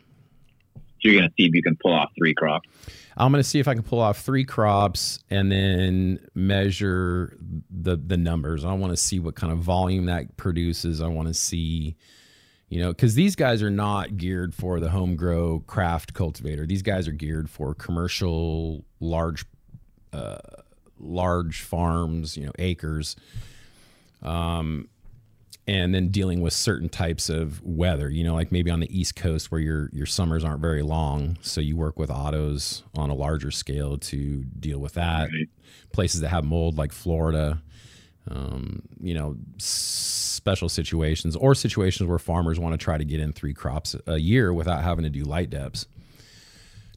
S2: So
S1: you're going to see if you can pull off three crops.
S2: I'm going to see if I can pull off three crops and then measure the the numbers. I want to see what kind of volume that produces. I want to see, you know, because these guys are not geared for the home grow craft cultivator. These guys are geared for commercial large, uh, large farms. You know, acres. Um, and then dealing with certain types of weather you know like maybe on the east coast where your your summers aren't very long. So you work with autos on a larger scale to deal with that. Right. places that have mold like florida um, you know special situations or situations where farmers want to try to get in three crops a year without having to do light deps.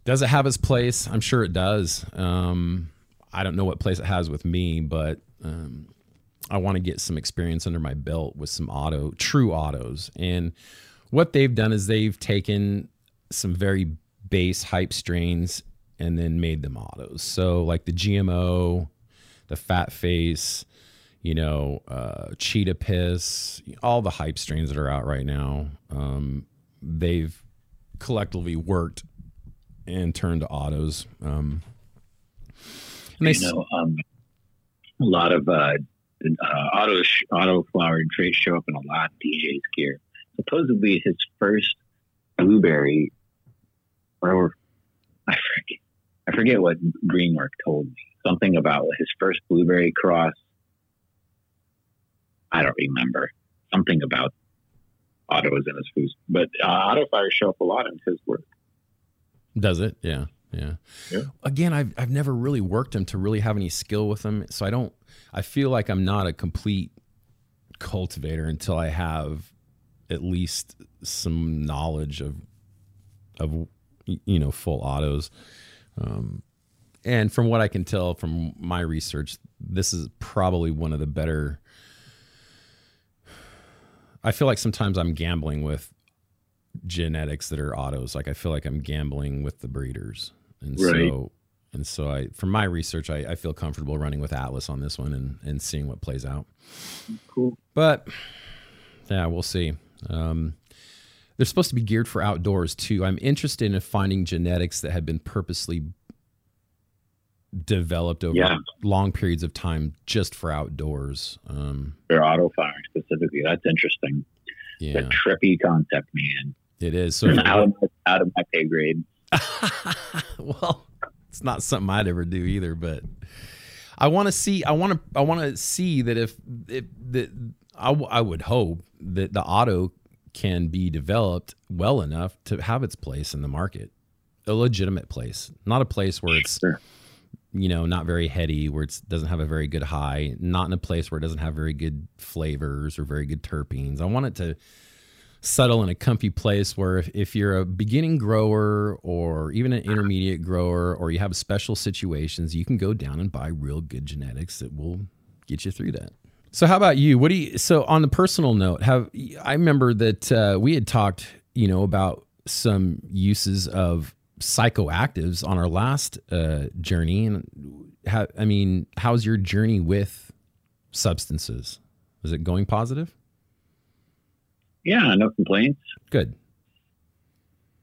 S2: Does it have its place? I'm sure it does. Um, i don't know what place it has with me but um, I want to get some experience under my belt with some auto, true autos. And what they've done is they've taken some very base hype strains and then made them autos. So like the GMO, the fat face, you know, uh, cheetah piss, all the hype strains that are out right now. Um, they've collectively worked and turned to autos. Um,
S1: and they, you know, um, a lot of uh, uh, auto auto flower and traits show up in a lot of DJ's gear. Supposedly, his first blueberry, or I forget, I forget what Greenwork told me. Something about his first blueberry cross. I don't remember. Something about autos in his food, but uh, flowers show up a lot in his work.
S2: Does it? Yeah. Yeah.
S1: Yeah.
S2: Again, I've I've never really worked them to really have any skill with them, so I don't. I feel like I'm not a complete cultivator until I have at least some knowledge of of you know full autos. Um, and from what I can tell from my research, this is probably one of the better. I feel like sometimes I'm gambling with genetics that are autos. Like I feel like I'm gambling with the breeders, and
S1: Right.
S2: so and so I, from my research, I, I feel comfortable running with Atlas on this one and and seeing what plays out.
S1: Cool.
S2: But yeah, we'll see. Um, they're supposed to be geared for outdoors too. I'm interested in finding genetics that have been purposely developed over
S1: Yeah.
S2: long periods of time just for outdoors. Um,
S1: For auto firing specifically, that's interesting. It's
S2: yeah,
S1: a trippy concept, man.
S2: it is. So,
S1: out, of, out of my pay grade.
S2: well, it's not something I'd ever do either, but I want to see. I want to. I want to see that if if that I, w- I would hope that the auto can be developed well enough to have its place in the market, a legitimate place, not a place where it's
S1: Sure.
S2: you know not very heady, where it doesn't have a very good high, not in a place where it doesn't have very good flavors or very good terpenes. I want it to settle in a comfy place where if, if you're a beginning grower or even an intermediate grower or you have special situations you can go down and buy real good genetics that will get you through that. So how about you? What do you so on the personal note have i remember that uh, we had talked you know about some uses of psychoactives on our last uh, journey. And how, i mean how's your journey with substances? Is it going positive
S1: Yeah, no complaints.
S2: good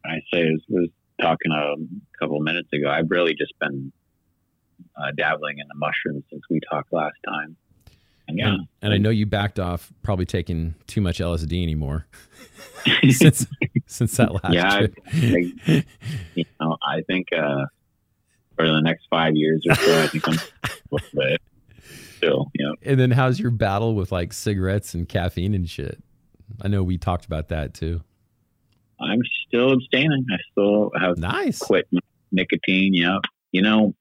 S1: I say was, was talking a couple of minutes ago. I've really just been uh, dabbling in the mushrooms since we talked last time. And yeah,
S2: And, and I know you backed off probably taking too much LSD anymore since since that last
S1: Yeah, I-
S2: trip.
S1: you know, I think uh, for the next five years or so, I think I'm still, you know,
S2: and then how's your battle with like cigarettes and caffeine and shit? I know we talked about that too.
S1: I'm still abstaining. I still have
S2: Nice.
S1: quit nicotine. Yeah, you know,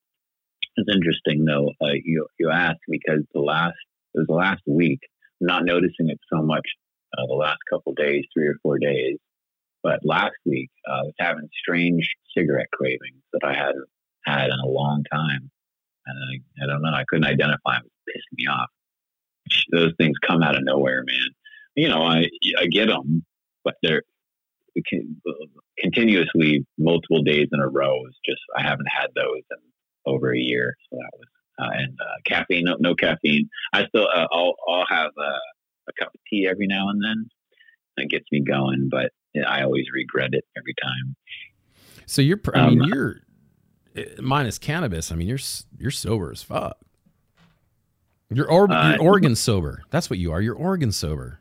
S1: it's interesting though. Uh, you you asked because the last it was the last week. I'm not noticing it so much uh, the last couple days, three or four days, but last week uh, I was having strange cigarette cravings that I hadn't had in a long time, and I, I don't know. I couldn't identify. It was pissing me off. Those things come out of nowhere, man. You know, I I get them, but they're continuously multiple days in a row is just I haven't had those in over a year. So that was uh, and uh, caffeine, no, no caffeine. I still uh, I'll I'll have uh, a cup of tea every now and then. That gets me going, but I always regret it every time.
S2: So you're, I mean,
S1: Um,
S2: you're eh, minus cannabis. I mean, you're you're sober as fuck. You're, or,
S1: Uh,
S2: you're organ sober. That's what you are. You're organ sober.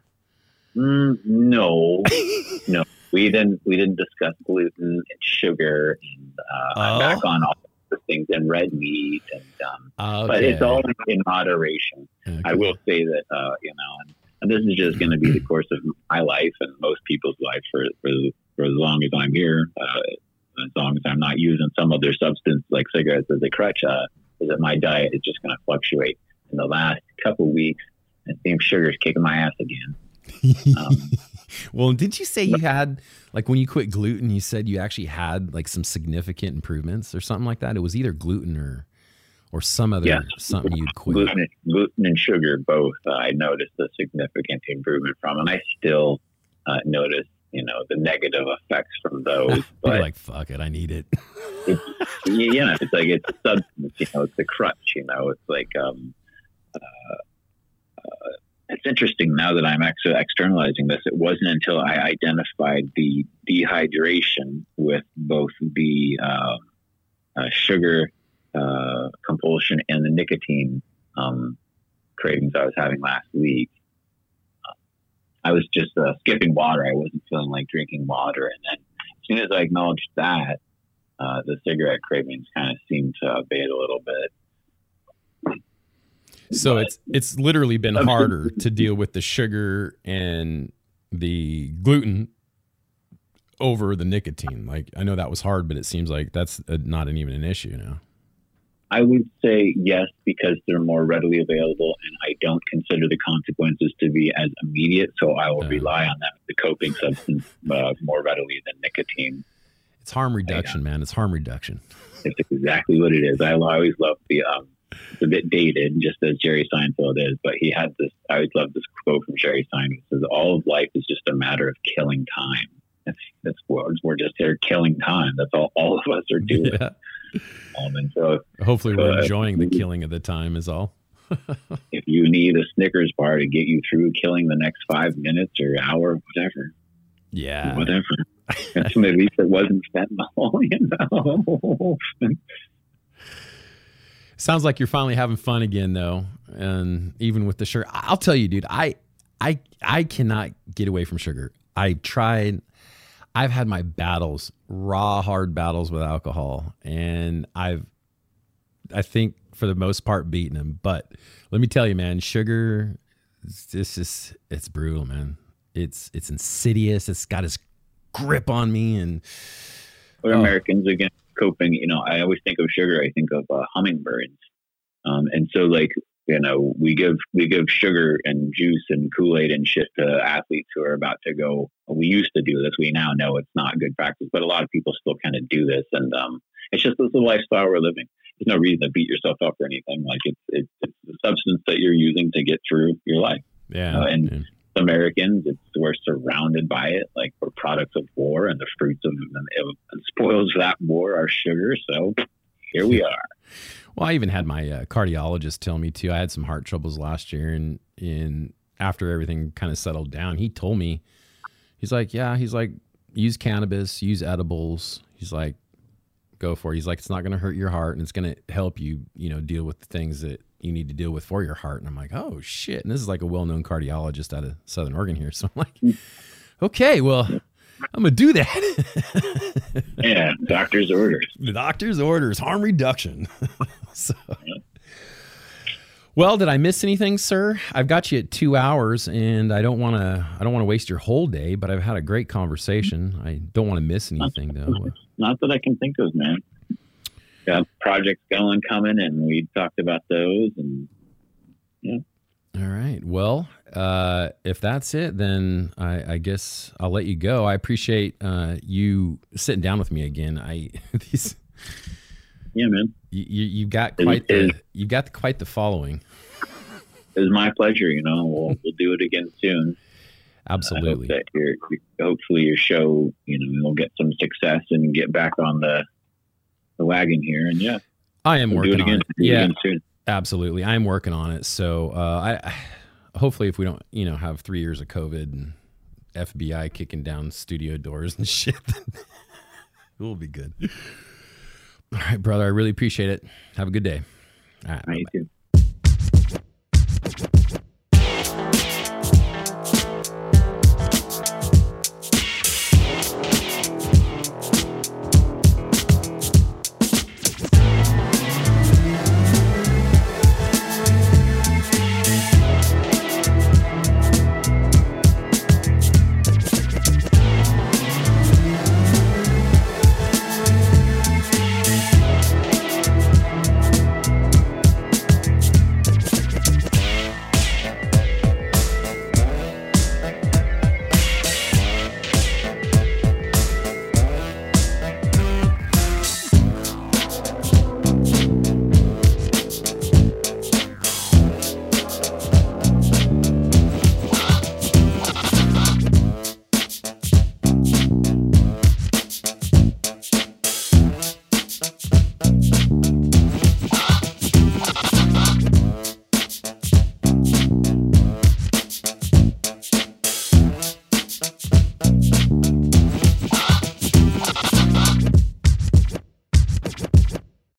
S1: Mm, no, no, we didn't we didn't discuss gluten and sugar, and uh, I'm
S2: Oh.
S1: back on all the things and red meat, and um,
S2: Okay.
S1: but it's all in moderation.
S2: Okay.
S1: I will say that, uh, you know, and, and this is just going to be the course of my life and most people's life for, for, for as long as I'm here, uh, as long as I'm not using some other substance like cigarettes as a crutch, uh, is that my diet is just going to fluctuate. In the last couple weeks, it seems sugar's kicking my ass again. Um,
S2: well, did you say you had like when you quit gluten? You said you actually had like some significant improvements or something like that. It was either gluten or or some other something you'd quit.
S1: gluten, and- gluten and sugar both, uh, I noticed a significant improvement from, and I still uh, notice, you know, the negative effects from those.
S2: You're
S1: But
S2: like, fuck it, I need it.
S1: you know, it's like it's a substance, you know, it's a crutch, you know, it's like, um, uh, uh, it's interesting now that I'm actually externalizing this. It wasn't until I identified the dehydration with both the uh, uh, sugar uh, compulsion and the nicotine um, cravings I was having last week. I was just uh, skipping water. I wasn't feeling like drinking water, and then as soon as I acknowledged that, uh, the cigarette cravings kind of seemed to abate a little bit.
S2: So
S1: But-
S2: it's it's literally been harder to deal with the sugar and the gluten over the nicotine? Like I know that was hard, but it seems like that's not an, even an issue now.
S1: I would say yes because they're more readily available, and I don't consider the consequences to be as immediate. So I will
S2: Uh.
S1: rely on them the coping substance uh, more readily than nicotine.
S2: It's harm reduction, man. It's harm reduction.
S1: It's exactly what it is. I always love the. Um, it's a bit dated, just as Jerry Seinfeld is, but he had this. I always love this quote from Jerry Seinfeld. Says, "All of life is just a matter of killing time." That's that's words. We're just here killing time. That's all. All of us are doing.
S2: Yeah.
S1: Um, and so,
S2: Hopefully, we're
S1: Uh,
S2: enjoying the killing of the time. Is all.
S1: if you need a Snickers bar to get you through killing the next five minutes or hour, whatever,
S2: Yeah.
S1: whatever. Maybe if it wasn't fentanyl, you know.
S2: Sounds like you're finally having fun again, though, and even with the sugar. I'll tell you, dude. I, I, I cannot get away from sugar. I tried. I've had my battles, raw, hard battles with alcohol, and I've, I think for the most part, beaten them. But let me tell you, man, sugar, this is it's brutal, man. It's it's insidious. It's got its grip on me, and
S1: We're
S2: Oh.
S1: Americans again coping. You know, I always think of sugar. I think of uh, hummingbirds, um, and so like you know, we give we give sugar and juice and Kool Aid and shit to athletes who are about to go. We used to do this. We now know it's not good practice, but a lot of people still kind of do this, and um, it's just the lifestyle we're living. There's no reason to beat yourself up or anything. Like it's it's, it's the substance that you're using to get through your life.
S2: yeah,
S1: Uh, and-
S2: yeah.
S1: Americans, it's we're surrounded by it. Like we're products of war, and the fruits of and it spoils that war are sugar. So here we are.
S2: Well, I even had my uh, cardiologist tell me too. I had some heart troubles last year, and in after everything kind of settled down, he told me, he's like, yeah, he's like, use cannabis, use edibles. He's like, go for it. He's like, it's not going to hurt your heart, and it's going to help you, you know, deal with the things that you need to deal with for your heart. And I'm like, oh shit. And this is like a well-known cardiologist out of Southern Oregon here. So I'm like, okay, well, I'm gonna do that.
S1: Yeah, doctor's orders.
S2: the doctor's orders, harm reduction. so, well, did I miss anything, sir? I've got you at two hours, and I don't want to. I don't want to waste your whole day, but I've had a great conversation. I don't want to miss anything, though.
S1: Not that I can think of, man. Got projects going coming, and we talked about those. And yeah.
S2: All right. Well, uh, if that's it, then I, I guess I'll let you go. I appreciate uh, you sitting down with me again. I these
S1: yeah, man,
S2: you, you you've got quite the you've got quite the following.
S1: It's my pleasure. You know, we'll we'll do it again soon. I hope
S2: Absolutely.
S1: that your hopefully your show, you know, will get some success and get back on the the wagon here. And yeah,
S2: I am
S1: we'll
S2: working
S1: it
S2: on it.
S1: It
S2: Yeah.
S1: again soon.
S2: Absolutely, I'm working on it. So uh, I, I hopefully, if we don't, you know, have three years of COVID and FBI kicking down studio doors and shit, we'll be good. All right, brother. I really appreciate it. Have a good day. All right.